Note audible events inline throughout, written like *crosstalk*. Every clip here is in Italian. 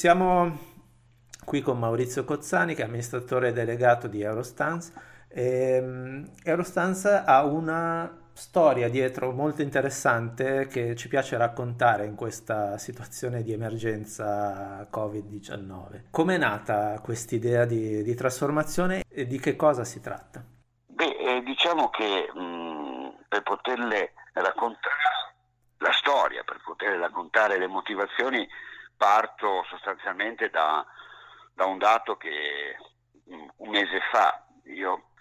Siamo qui con Maurizio Cozzani, che è amministratore delegato di Eurostans. E, ehm, ha una storia dietro molto interessante che ci piace raccontare in questa situazione di emergenza Covid-19. Com'è nata questa idea di, di, trasformazione e di che cosa si tratta? Beh, eh, diciamo che mh, mm, per poterle raccontare la storia, per poter raccontare le motivazioni, parto sostanzialmente da, da un dato che mh, un mese fa io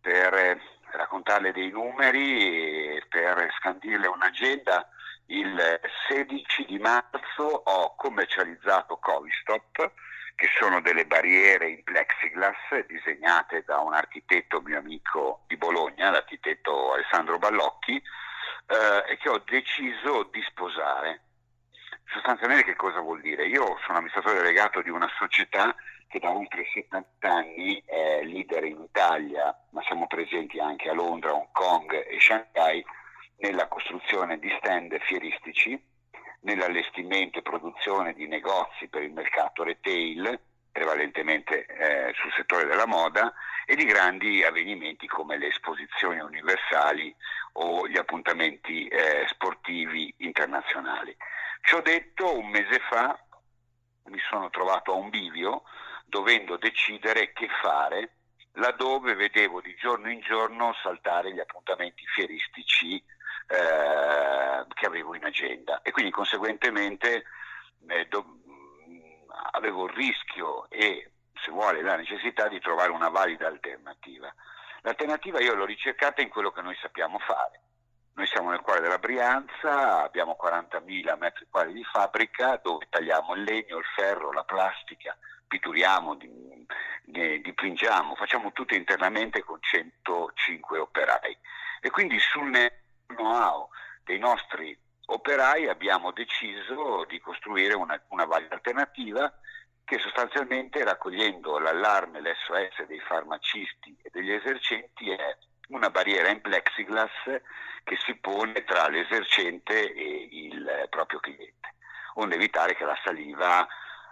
per raccontarle dei numeri e per scandirle un'agenda. Il 16 di marzo ho commercializzato Covistop, che sono delle barriere in plexiglass disegnate da un architetto mio amico di Bologna, l'architetto Alessandro Ballocchi, eh, e che ho deciso di sposare. Sostanzialmente che cosa vuol dire? Io sono amministratore delegato di una società che da oltre 70 anni è leader in Italia, ma siamo presenti anche a Londra, Hong Kong e Shanghai nella costruzione di stand fieristici, nell'allestimento e produzione di negozi per il mercato retail, prevalentemente eh, sul settore della moda, e di grandi avvenimenti come le esposizioni universali o gli appuntamenti eh, sportivi internazionali. Ciò detto, un mese fa mi sono trovato a un bivio dovendo decidere che fare laddove vedevo di giorno in giorno saltare gli appuntamenti fieristici eh, che avevo in agenda e quindi conseguentemente eh, do, avevo il rischio e se vuole la necessità di trovare una valida alternativa. L'alternativa io l'ho ricercata in quello che noi sappiamo fare. Noi siamo nel cuore della Brianza, abbiamo 40.000 metri quadri di fabbrica dove tagliamo il legno, il ferro, la plastica, pitturiamo, dipingiamo, facciamo tutto internamente con 105 operai. E quindi sul know-how dei nostri operai abbiamo deciso di costruire una, una valida alternativa che sostanzialmente raccogliendo l'allarme, l'SOS dei farmacisti e degli esercenti è una barriera in plexiglass che si pone tra l'esercente e il proprio cliente, onde evitare che la saliva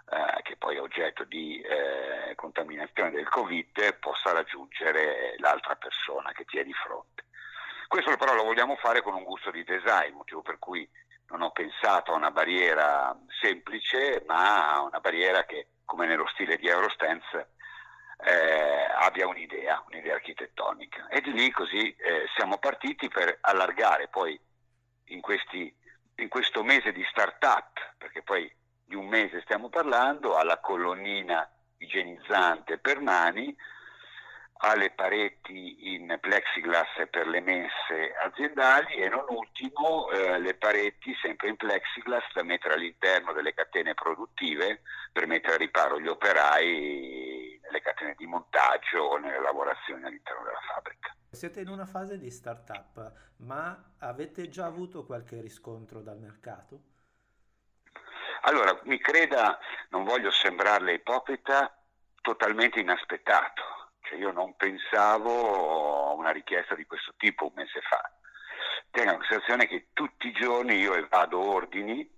eh, che poi è oggetto di eh, contaminazione del Covid, possa raggiungere l'altra persona che ti è di fronte. Questo però lo vogliamo fare con un gusto di design, motivo per cui non ho pensato a una barriera semplice, ma a una barriera che, come nello stile di Eurostance, eh, abbia un'idea, un'idea architettonica. E di lì così eh, siamo partiti per allargare poi in, questi, in questo mese di start-up, perché poi di un mese stiamo parlando, alla colonnina igienizzante per mani, alle pareti in plexiglass per le mense aziendali e non ultimo eh, le pareti sempre in plexiglass da mettere all'interno delle catene produttive per mettere a riparo gli operai nelle catene di montaggio o nelle lavorazioni all'interno della fabbrica. Siete in una fase di start-up, ma avete già avuto qualche riscontro dal mercato? Allora, mi creda, non voglio sembrarle ipocrita, totalmente inaspettato. Cioè, io non pensavo a una richiesta di questo tipo un mese fa. Tenga in considerazione che tutti i giorni io evado ordini,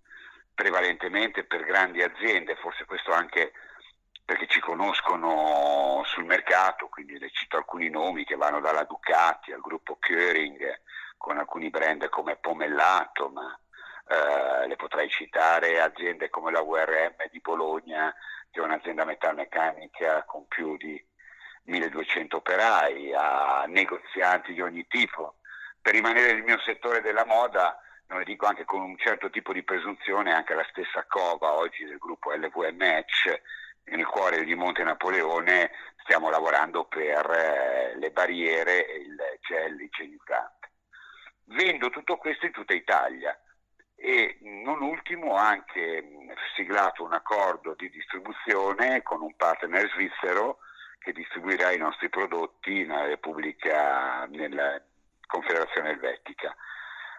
prevalentemente per grandi aziende, forse questo anche perché ci conoscono sul mercato, quindi le cito alcuni nomi che vanno dalla Ducati al gruppo Köring, con alcuni brand come Pomellato, ma eh, le potrei citare aziende come la URM di Bologna, che è un'azienda metalmeccanica con più di 1200 operai, a negozianti di ogni tipo. Per rimanere nel mio settore della moda, non dico anche con un certo tipo di presunzione, anche la stessa Cova oggi del gruppo LVMH, nel cuore di Monte Napoleone, stiamo lavorando per eh, le barriere e il gel igienizzante. Vendo tutto questo in tutta Italia e non ultimo ha anche siglato un accordo di distribuzione con un partner svizzero che distribuirà i nostri prodotti nella Repubblica, nella Confederazione Elvetica.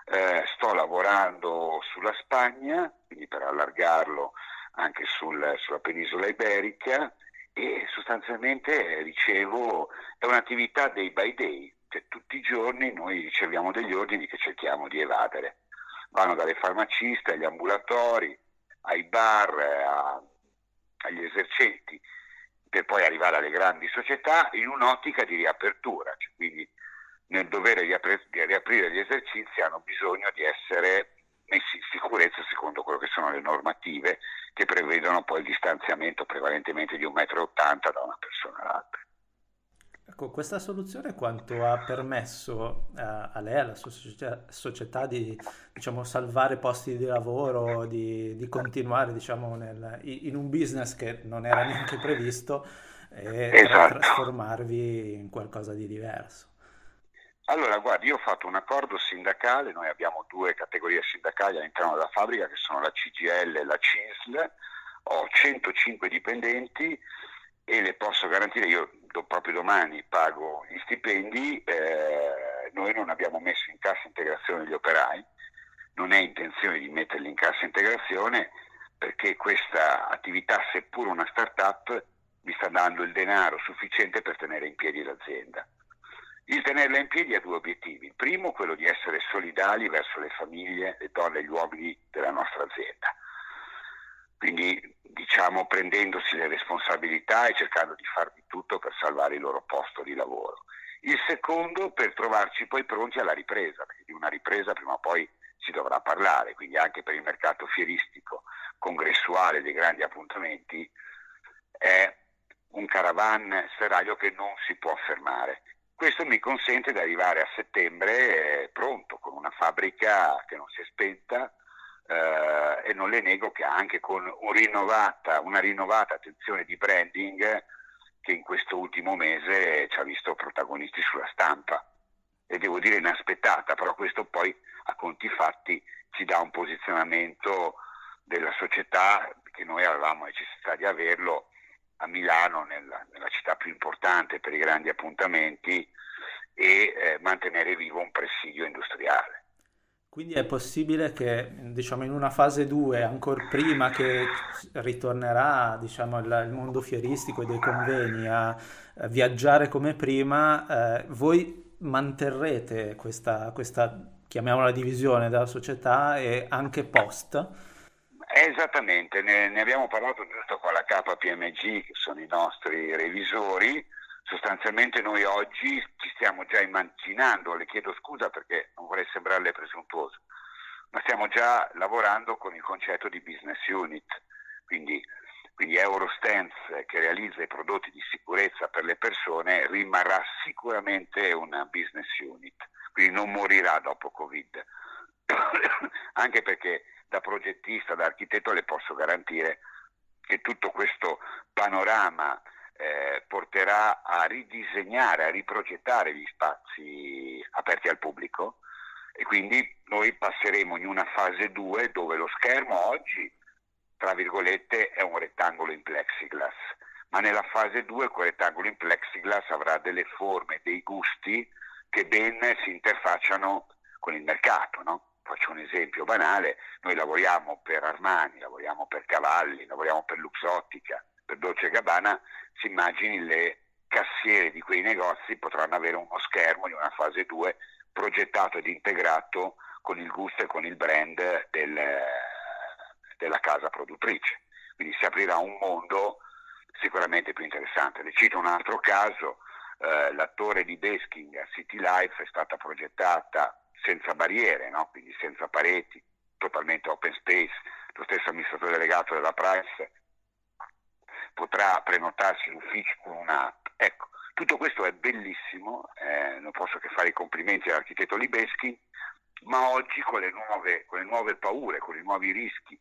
Eh, sto lavorando sulla Spagna, quindi per allargarlo anche sul, sulla penisola iberica e sostanzialmente ricevo, è un'attività day by day, cioè tutti i giorni noi riceviamo degli ordini che cerchiamo di evadere vanno dalle farmaciste agli ambulatori, ai bar, a agli esercenti per poi arrivare alle grandi società in un'ottica di riapertura, cioè, quindi nel dovere di, apri- di riaprire gli esercizi hanno bisogno di essere messi in sicurezza secondo quello che sono le normative che prevedono poi il distanziamento prevalentemente di 1,80 m da una persona all'altra. Ecco, questa soluzione quanto ha permesso eh, a lei, alla sua società, società di diciamo, salvare posti di lavoro, di, di continuare diciamo, nel, in un business che non era neanche previsto e esatto. trasformarvi in qualcosa di diverso? Allora, guardi, io ho fatto un accordo sindacale, noi abbiamo due categorie sindacali all'interno della fabbrica che sono la CGL e la CISL, ho 105 dipendenti e le posso garantire, io proprio domani pago gli stipendi, eh, noi non abbiamo messo in cassa integrazione gli operai, non è intenzione di metterli in cassa integrazione perché questa attività, seppur una start-up, mi sta dando il denaro sufficiente per tenere in piedi l'azienda. Il tenerla in piedi ha due obiettivi. Il primo, quello di essere solidali verso le famiglie, le donne e gli uomini della nostra azienda. Quindi, diciamo, prendendosi le responsabilità e cercando di far di tutto per salvare il loro posto di lavoro. Il secondo, per trovarci poi pronti alla ripresa, perché di una ripresa prima o poi si dovrà parlare, quindi anche per il mercato fieristico, congressuale dei grandi appuntamenti, è un caravan serraglio che non si può fermare questo mi consente di arrivare a settembre eh, pronto, con una fabbrica che non si è spenta eh, e non le nego che anche con un rinnovata, una rinnovata attenzione di branding che in questo ultimo mese ci ha visto protagonisti sulla stampa. E devo dire inaspettata, però questo poi a conti fatti ci dà un posizionamento della società che noi avevamo necessità di averlo a Milano, nella, nella, città più importante per i grandi appuntamenti, e eh, mantenere vivo un presidio industriale. Quindi è possibile che diciamo, in una fase 2, ancora prima che ritornerà diciamo, il, il, mondo fieristico e dei convegni a, a viaggiare come prima, eh, voi manterrete questa, questa, chiamiamola divisione della società e anche post? Esattamente, ne, ne, abbiamo parlato giusto con la KPMG, che sono i nostri revisori. Sostanzialmente noi oggi ci stiamo già immaginando, le chiedo scusa perché non vorrei sembrarle presuntuoso, ma stiamo già lavorando con il concetto di business unit, quindi, quindi Eurostance che realizza i prodotti di sicurezza per le persone rimarrà sicuramente una business unit, quindi non morirà dopo Covid, *coughs* anche perché da progettista, da architetto le posso garantire che tutto questo panorama eh, porterà a ridisegnare, a riprogettare gli spazi aperti al pubblico e quindi noi passeremo in una fase 2 dove lo schermo oggi, tra virgolette, è un rettangolo in plexiglass, ma nella fase 2 quel rettangolo in plexiglass avrà delle forme, dei gusti che ben si interfacciano con il mercato, no? Faccio un esempio banale, noi lavoriamo per Armani, lavoriamo per Cavalli, lavoriamo per Luxottica, per Dolce Gabbana, si immagini le cassiere di quei negozi potranno avere uno schermo in una fase 2 progettato ed integrato con il gusto e con il brand del, della casa produttrice. Quindi si aprirà un mondo sicuramente più interessante. Le cito un altro caso, eh, l'attore di Basking a City Life è stata progettata senza barriere, no? quindi senza pareti, totalmente open space. Lo stesso amministratore delegato della Price potrà prenotarsi in ufficio con un'app. Ecco, tutto questo è bellissimo, eh, non posso che fare i complimenti all'architetto Libeschi, ma oggi con le, nuove, con le nuove paure, con i nuovi rischi,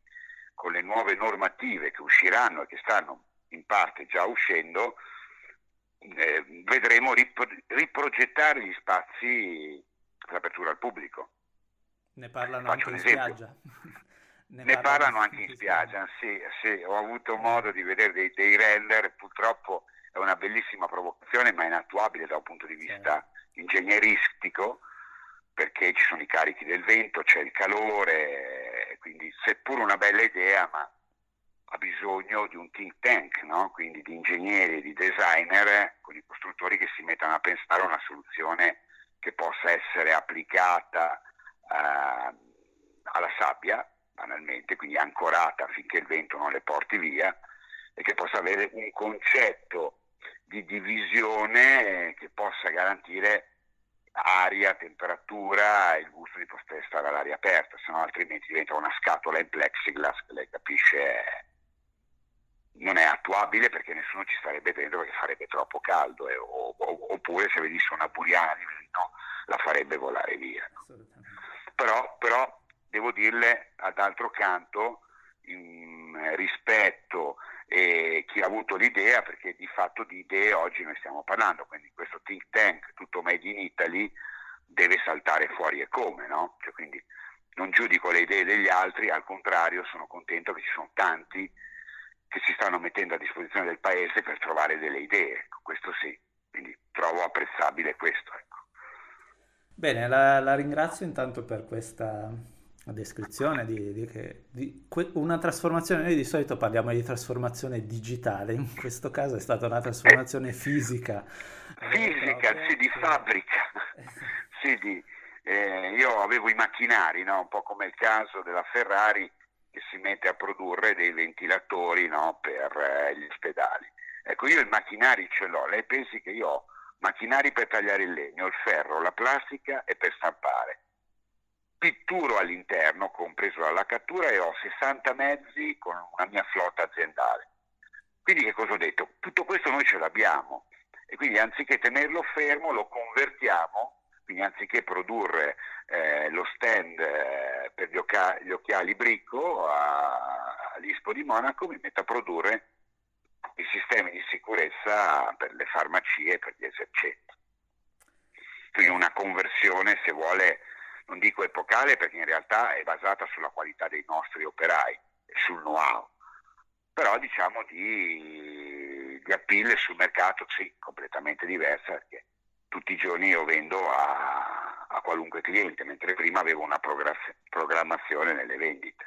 con le nuove normative che usciranno e che stanno in parte già uscendo, eh, vedremo ripro- riprogettare gli spazi l'apertura al pubblico. Ne parlano Faccio anche in spiaggia. *laughs* ne, ne parlano anche in spiaggia, sì, sì, ho avuto modo di vedere dei, dei, render, purtroppo è una bellissima provocazione ma inattuabile da un punto di vista sì. ingegneristico perché ci sono i carichi del vento, c'è il calore, quindi seppur una bella idea ma ha bisogno di un think tank, no? quindi di ingegneri di designer con i costruttori che si mettano a pensare a una soluzione che possa essere applicata eh, alla sabbia, banalmente, quindi ancorata affinché il vento non le porti via, e che possa avere un concetto di divisione che possa garantire aria, temperatura e il gusto di poter stare all'aria aperta, se no altrimenti diventa una scatola in plexiglass che lei capisce non è attuabile perché nessuno ci starebbe dentro perché farebbe troppo caldo eh, o, o, oppure se vedesse una buriana di no, la farebbe volare via. No? Però, però, devo dirle ad altro canto in, rispetto e chi ha avuto l'idea, perché di fatto di idee oggi noi stiamo parlando, quindi questo think tank, tutto made in Italy, deve saltare fuori e come, no? Cioè, quindi non giudico le idee degli altri, al contrario sono contento che ci sono tanti che si stanno mettendo a disposizione del paese per trovare delle idee, ecco, questo sì, quindi trovo apprezzabile questo. Ecco. Bene, la, la, ringrazio intanto per questa descrizione di, di, che, di una trasformazione, noi di solito parliamo di trasformazione digitale, in questo caso è stata una trasformazione fisica. Fisica, sì, di fabbrica, *laughs* sì, di, eh, io avevo i macchinari, no? un po' come il caso della Ferrari, che si mette a produrre dei ventilatori no, per eh, gli ospedali. Ecco, io i macchinari ce l'ho, lei pensi che io ho macchinari per tagliare il legno, il ferro, la plastica e per stampare. Pitturo all'interno, compreso la laccatura, e ho 60 mezzi con una mia flotta aziendale. Quindi che cosa ho detto? Tutto questo noi ce l'abbiamo e quindi anziché tenerlo fermo lo convertiamo quindi anziché produrre eh, lo stand eh, per gli, occa- gli, occhiali Bricco all'Ispo di Monaco, mi metto a produrre i sistemi di sicurezza per le farmacie e per gli esercenti. Quindi una conversione, se vuole, non dico epocale perché in realtà è basata sulla qualità dei nostri operai sul know-how, però diciamo di, di appeal sul mercato sì, completamente diversa perché tutti i giorni io vendo a, a qualunque cliente, mentre prima avevo una programmazione nelle vendite.